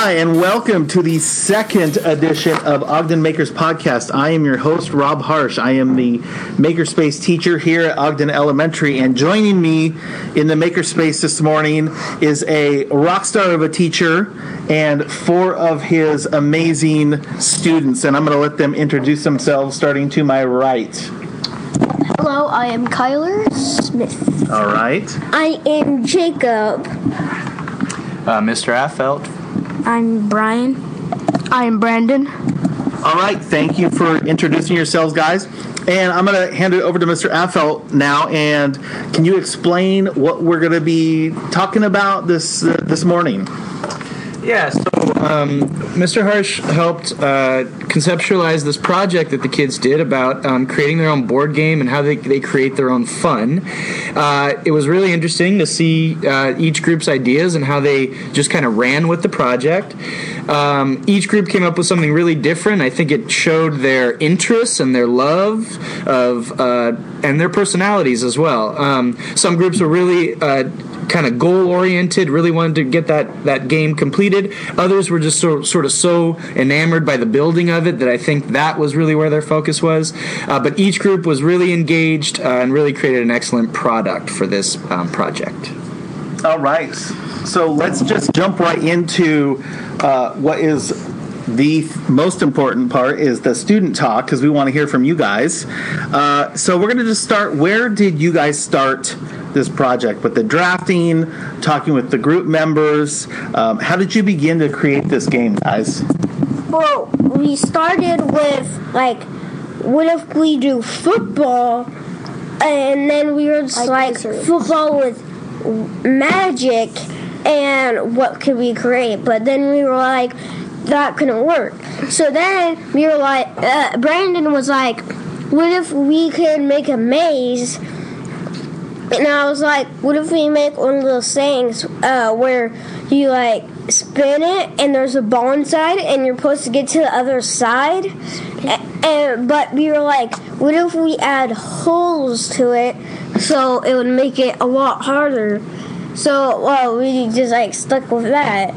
Hi, and welcome to the second edition of Ogden Makers Podcast. I am your host, Rob Harsh. I am the Makerspace teacher here at Ogden Elementary, and joining me in the Makerspace this morning is a rock star of a teacher and four of his amazing students. And I'm going to let them introduce themselves, starting to my right. Hello, I am Kyler Smith. All right. I am Jacob. Uh, Mr. Affelt. I'm Brian. I am Brandon. All right, thank you for introducing yourselves, guys. And I'm going to hand it over to Mr. Affelt now. And can you explain what we're going to be talking about this uh, this morning? Yeah, so um, Mr. Harsh helped uh, conceptualize this project that the kids did about um, creating their own board game and how they, they create their own fun. Uh, it was really interesting to see uh, each group's ideas and how they just kind of ran with the project. Um, each group came up with something really different. I think it showed their interests and their love of uh, and their personalities as well. Um, some groups were really uh, kind of goal oriented, really wanted to get that, that game completed. Others were just so, sort of so enamored by the building of it that I think that was really where their focus was. Uh, but each group was really engaged uh, and really created an excellent product for this um, project. All right. So let's just jump right into uh, what is the most important part is the student talk because we want to hear from you guys. Uh, so we're going to just start. Where did you guys start this project but the drafting, talking with the group members? Um, how did you begin to create this game, guys? Well, we started with like, what if we do football? And then we were just like, football with magic, and what could we create? But then we were like, that couldn't work. So then we were like, uh, Brandon was like, what if we could make a maze? And I was like, what if we make one of those things uh, where you like spin it and there's a ball inside and you're supposed to get to the other side? And, and but we were like, what if we add holes to it so it would make it a lot harder? So well, we just like stuck with that.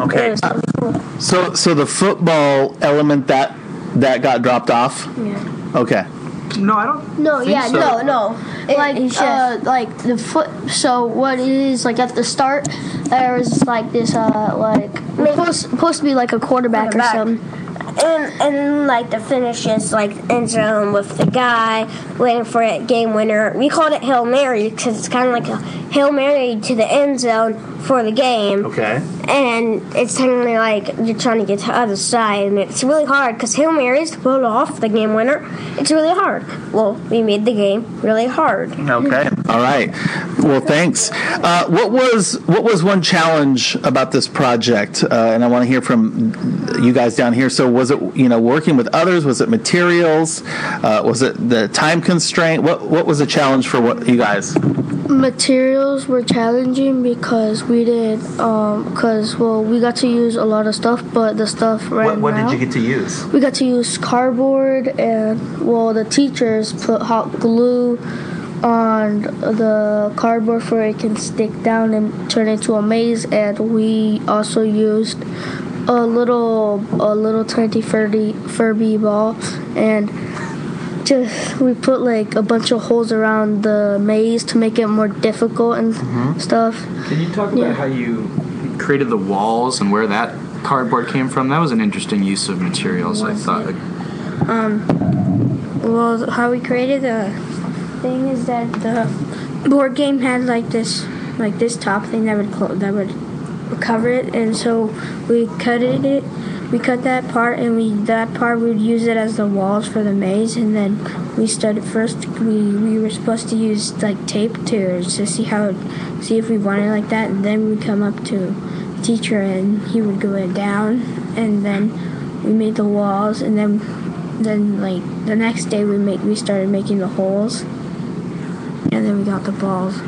Okay. So cool. So, so the football element that that got dropped off. Yeah. Okay. No, I don't. No, think yeah, so. no, no. It- Like, it's uh, like the foot. So what it is like at the start, there was like this uh like supposed, supposed to be like a quarterback, Quarterback. or something. And and like the finish is like end zone with the guy waiting for a game winner. We called it Hail Mary because it's kind of like a Hail Mary to the end zone for the game. Okay. And it's technically like you're trying to get to the other side, and it's really hard because Hail Marys pull off the game winner. It's really hard. Well, we made the game really hard. Okay. All right. Well, thanks. Uh, what was what was one challenge about this project? Uh, and I want to hear from you guys down here. So, was it you know working with others? Was it materials? Uh, was it the time constraint? What what was the challenge for what you guys? Materials were challenging because we did um because well we got to use a lot of stuff, but the stuff right What, what now did you get to use? we got to use cardboard and well the teachers put hot glue on the cardboard for it can stick down and turn into a maze and we also used a little a little tiny Furby Furby ball and just we put like a bunch of holes around the maze to make it more difficult and mm-hmm. stuff. Can you talk about Yeah. how you created the walls and where that cardboard came from? That was an interesting use of materials, I thought. Um, well, how we created the thing is that the board game had like this, like this top thing that would clo- that would cover it, and so we cut it. we cut that part, and we that part we would use it as the walls for the maze, and then we started first. We we were supposed to use like tape to to see how see if we wanted like that, and then we come up to teacher, and he would go it down, and then we made the walls, and then then like the next day we make we started making the holes and then we got the balls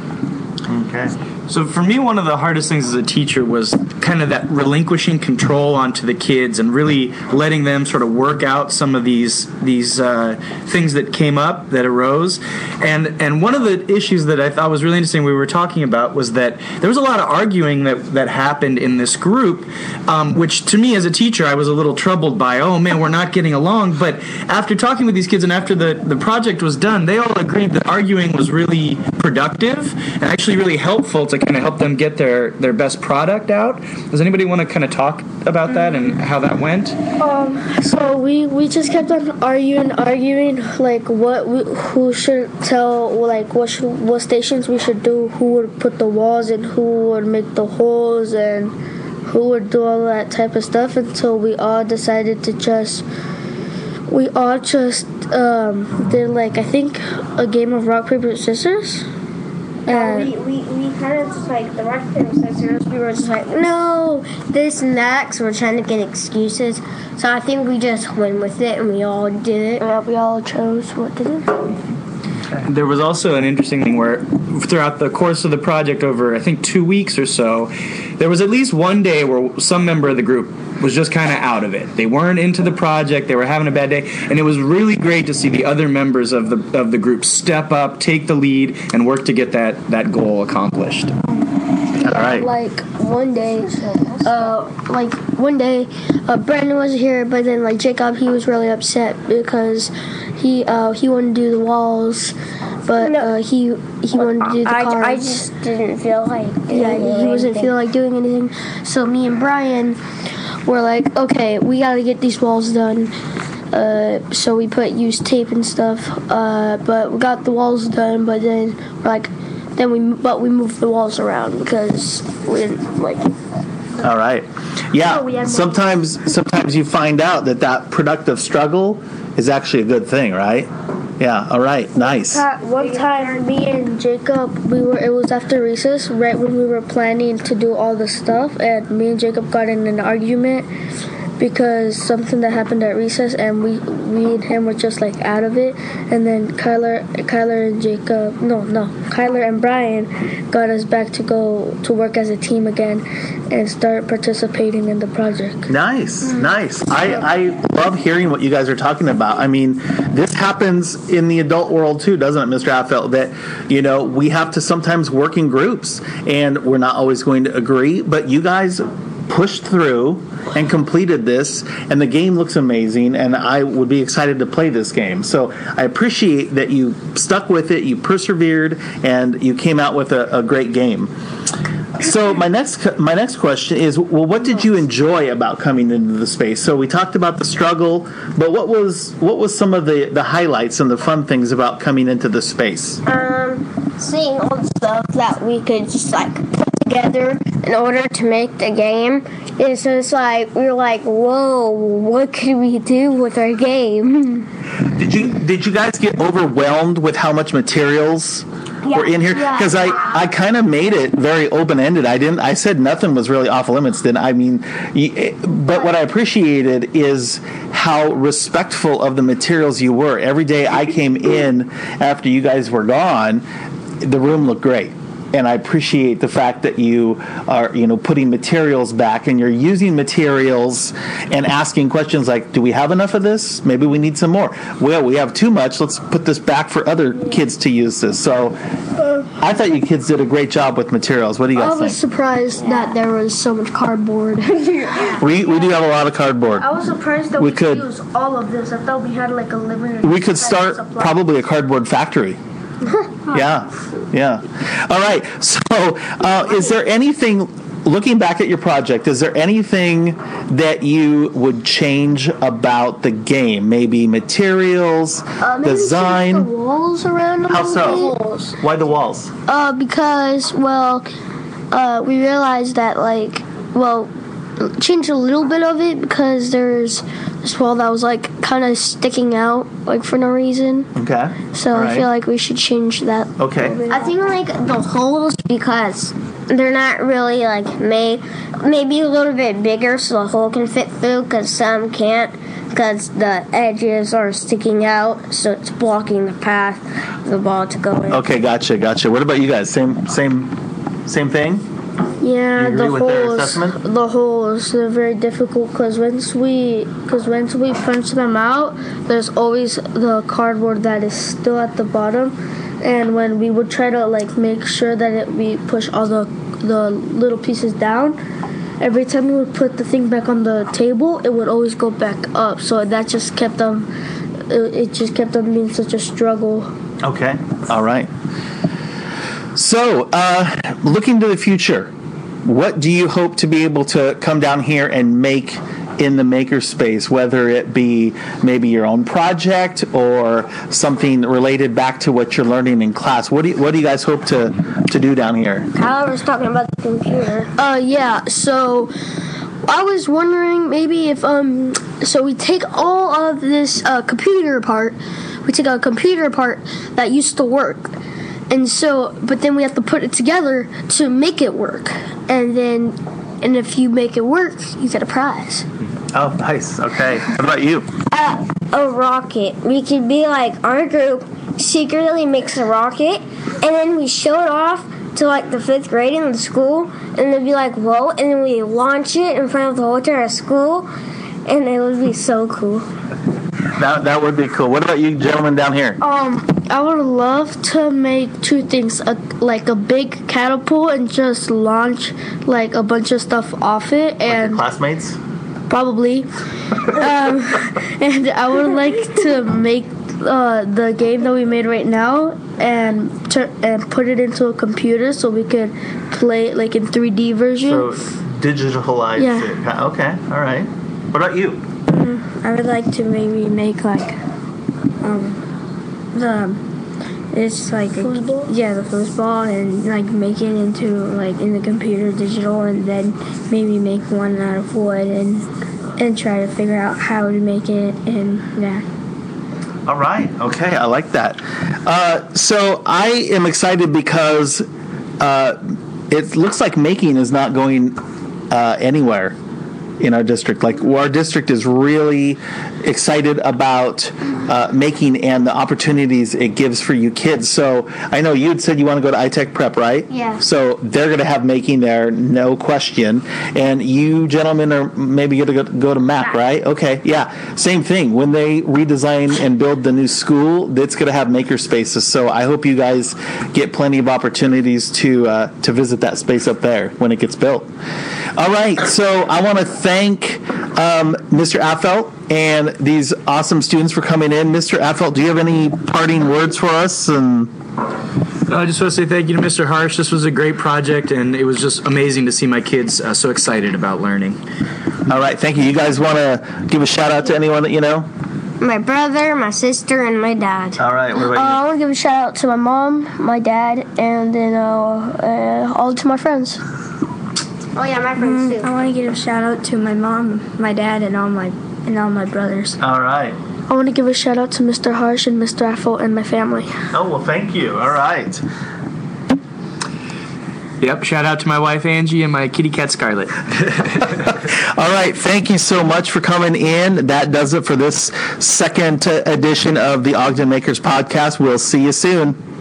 Okay. So for me, one of the hardest things as a teacher was kind of that relinquishing control onto the kids and really letting them sort of work out some of these these uh, things that came up that arose. And and one of the issues that I thought was really interesting we were talking about was that there was a lot of arguing that that happened in this group, um, which to me as a teacher I was a little troubled by. Oh man, we're not getting along. But after talking with these kids and after the the project was done, they all agreed that arguing was really productive and actually really helpful to kind of help them get their their best product out. Does anybody want to kind of talk about that and how that went? Um, so we we just kept on arguing, arguing, like what we, who should tell, like what should, what stations we should do, who would put the walls and who would make the holes and who would do all that type of stuff until we all decided to just we all just um, did like I think a game of rock paper scissors. Yeah, we, we, we kind of just like the rock paper scissors. We were just like, no, this and that. Cause we're trying to get excuses. So I think we just went with it and we all did it. Yeah, we all chose what to do. There was also an interesting thing where throughout the course of the project over I think 2 weeks or so, there was at least one day where some member of the group was just kind of out of it. They weren't into the project, they were having a bad day, and it was really great to see the other members of the of the group step up, take the lead and work to get that that goal accomplished. All right. Like one day, uh, like one day, uh, Brandon wasn't here, but then like Jacob, he was really upset because he uh, he wanted to do the walls, but No. uh, he he wanted to do the I, cards. I just didn't feel like doing yeah, he wasn't anything. feeling like doing anything. So me and Brian were like, okay, we got to get these walls done. Uh, so we put used tape and stuff, uh, but we got the walls done. But then we're like, then we but we moved the walls around because we didn't like. All right. Oh, Yeah. had- Sometimes, sometimes you find out that that productive struggle is actually a good thing, right? Yeah. All right. Nice. One time, me and Jacob, we were. It was after recess, right when we were planning to do all the stuff, and me and Jacob got in an argument because something that happened at recess, and we, we and him were just like out of it. And then Kyler, Kyler and Jacob, no, no, Kyler and Brian got us back to go to work as a team again, and start participating in the project. Nice, mm. nice. I, I love hearing what you guys are talking about. I mean, this happens in the adult world too, doesn't it, Mr. Affelt? That, you know, we have to sometimes work in groups and we're not always going to agree, but you guys pushed through and completed this and the game looks amazing and I would be excited to play this game. So I appreciate that you stuck with it, you persevered and you came out with a, a great game. So my next my next question is well what did you enjoy about coming into the space? So we talked about the struggle, but what was what was some of the the highlights and the fun things about coming into the space? um, seeing all the stuff that we could just like together in order to make the game. And so it's like we were like, whoa, what could we do with our game? Did you did you guys get overwhelmed with how much materials were in here? Yeah. Because I I kind of made it very open ended. I didn't I said nothing was really off limits. Then I mean, eh, but what I appreciated is how respectful of the materials you were. Every day I came in after you guys were gone, the room looked great. And I appreciate the fact that you are, you know, putting materials back and you're using materials and asking questions like, "Do we have enough of this? Maybe we need some more." Well, we have too much. Let's put this back for other kids to use this. So, uh, I thought you kids did a great job with materials. What do you guys I guys was think? surprised that there was so much cardboard. We we do have a lot of cardboard. I was surprised that We we, could- could use all of this. I thought we had like a limited. We could start supply. probably a cardboard factory. yeah, yeah. All right. So, uh, is there anything? Looking back at your project, is there anything that you would change about the game? Maybe materials, Uh, maybe design. the walls around. How so? bit. Why the walls? Uh, because well, uh, we realized that like, well, change a little bit of it because there's this wall that was like kind of sticking out like for no reason. Okay. So All I right. feel like we should change that. Okay. I think like the holes because they're not really like made maybe a little bit bigger so the hole can fit through because some can't. because the edges are sticking out, so it's blocking the path for the ball to go in. Okay, gotcha, gotcha. What about you guys? Same, same, same thing. Yeah, the holes. The holes they're very difficult because once we because once we punch them out, there's always the cardboard that is still at the bottom, and when we would try to like make sure that it, we push all the the little pieces down. Every time we would put the thing back on the table, it would always go back up. So that just kept them. It, it just kept them being such a struggle. Okay. All right. So, uh, looking to the future, what do you hope to be able to come down here and make in the makerspace, whether it be maybe your own project or something related back to what you're learning in class? What do you, what do you guys hope to, to do down here? Tyler was talking about the computer. Uh, yeah. So I was wondering maybe if um, so we take all of this uh, computer part, we take a computer part that used to work, and so but then we have to put it together to make it work, and then and if you make it work, you get a prize. Oh, nice. Okay. What about you? Uh, a rocket. We could be like our group secretly makes a rocket, and then we show it off to like the fifth grade in the school, and they'd be like, "Whoa!" And then we launch it in front of the whole entire school, and it would be so cool. That, that would be cool. What about you, gentlemen down here? Um, I would love to make two things, a, like a big catapult and just launch like a bunch of stuff off it, and classmates? probably. um, and I would like to make uh, the game that we made right now and tur- and put it into a computer so we could play it like in 3D version. So, digitalize Yeah. it. Okay. All right. What about you? I would like to maybe make like um the it's like a, yeah the foosball and like make it into like in the computer digital and then maybe make one out of wood and and try to figure out how to make it and yeah. All right. Okay. I like that. Uh, so I am excited because uh, it looks like making is not going uh, anywhere in our district. Like our district is really excited about uh, making and the opportunities it gives for you kids. So I know you had said you want to go to iTech Prep, right? Yeah. So they're going to have making there, no question. And you gentlemen are maybe going to go to Mac, right? Okay, yeah. Same thing. When they redesign and build the new school, it's going to have maker spaces. So I hope you guys get plenty of opportunities to uh, to visit that space up there when it gets built. All right. So I want to thank um, Mr. Affelt and these awesome students for coming in. Mr. Affelt, do you have any parting words for us? And I just want to say thank you to Mr. Harsh. This was a great project, and it was just amazing to see my kids uh, so excited about learning. all right, thank you. You guys want to give a shout out to anyone that you know? My brother, my sister, and my dad. All right. What Uh, about I want to give a shout out to my mom, my dad, and then uh, uh, all to my friends. Oh yeah, my friends mm, too. I want to give a shout out to my mom, my dad, and all my and all my brothers. All right. I want to give a shout out to Mr. Harsh and Mr. Affle and my family. Oh well, thank you. All right. Yep, shout out to my wife Angie and my kitty cat Scarlett. All right. Thank you so much for coming in. That does it for this second edition of the Ogden Makers podcast. We'll see you soon.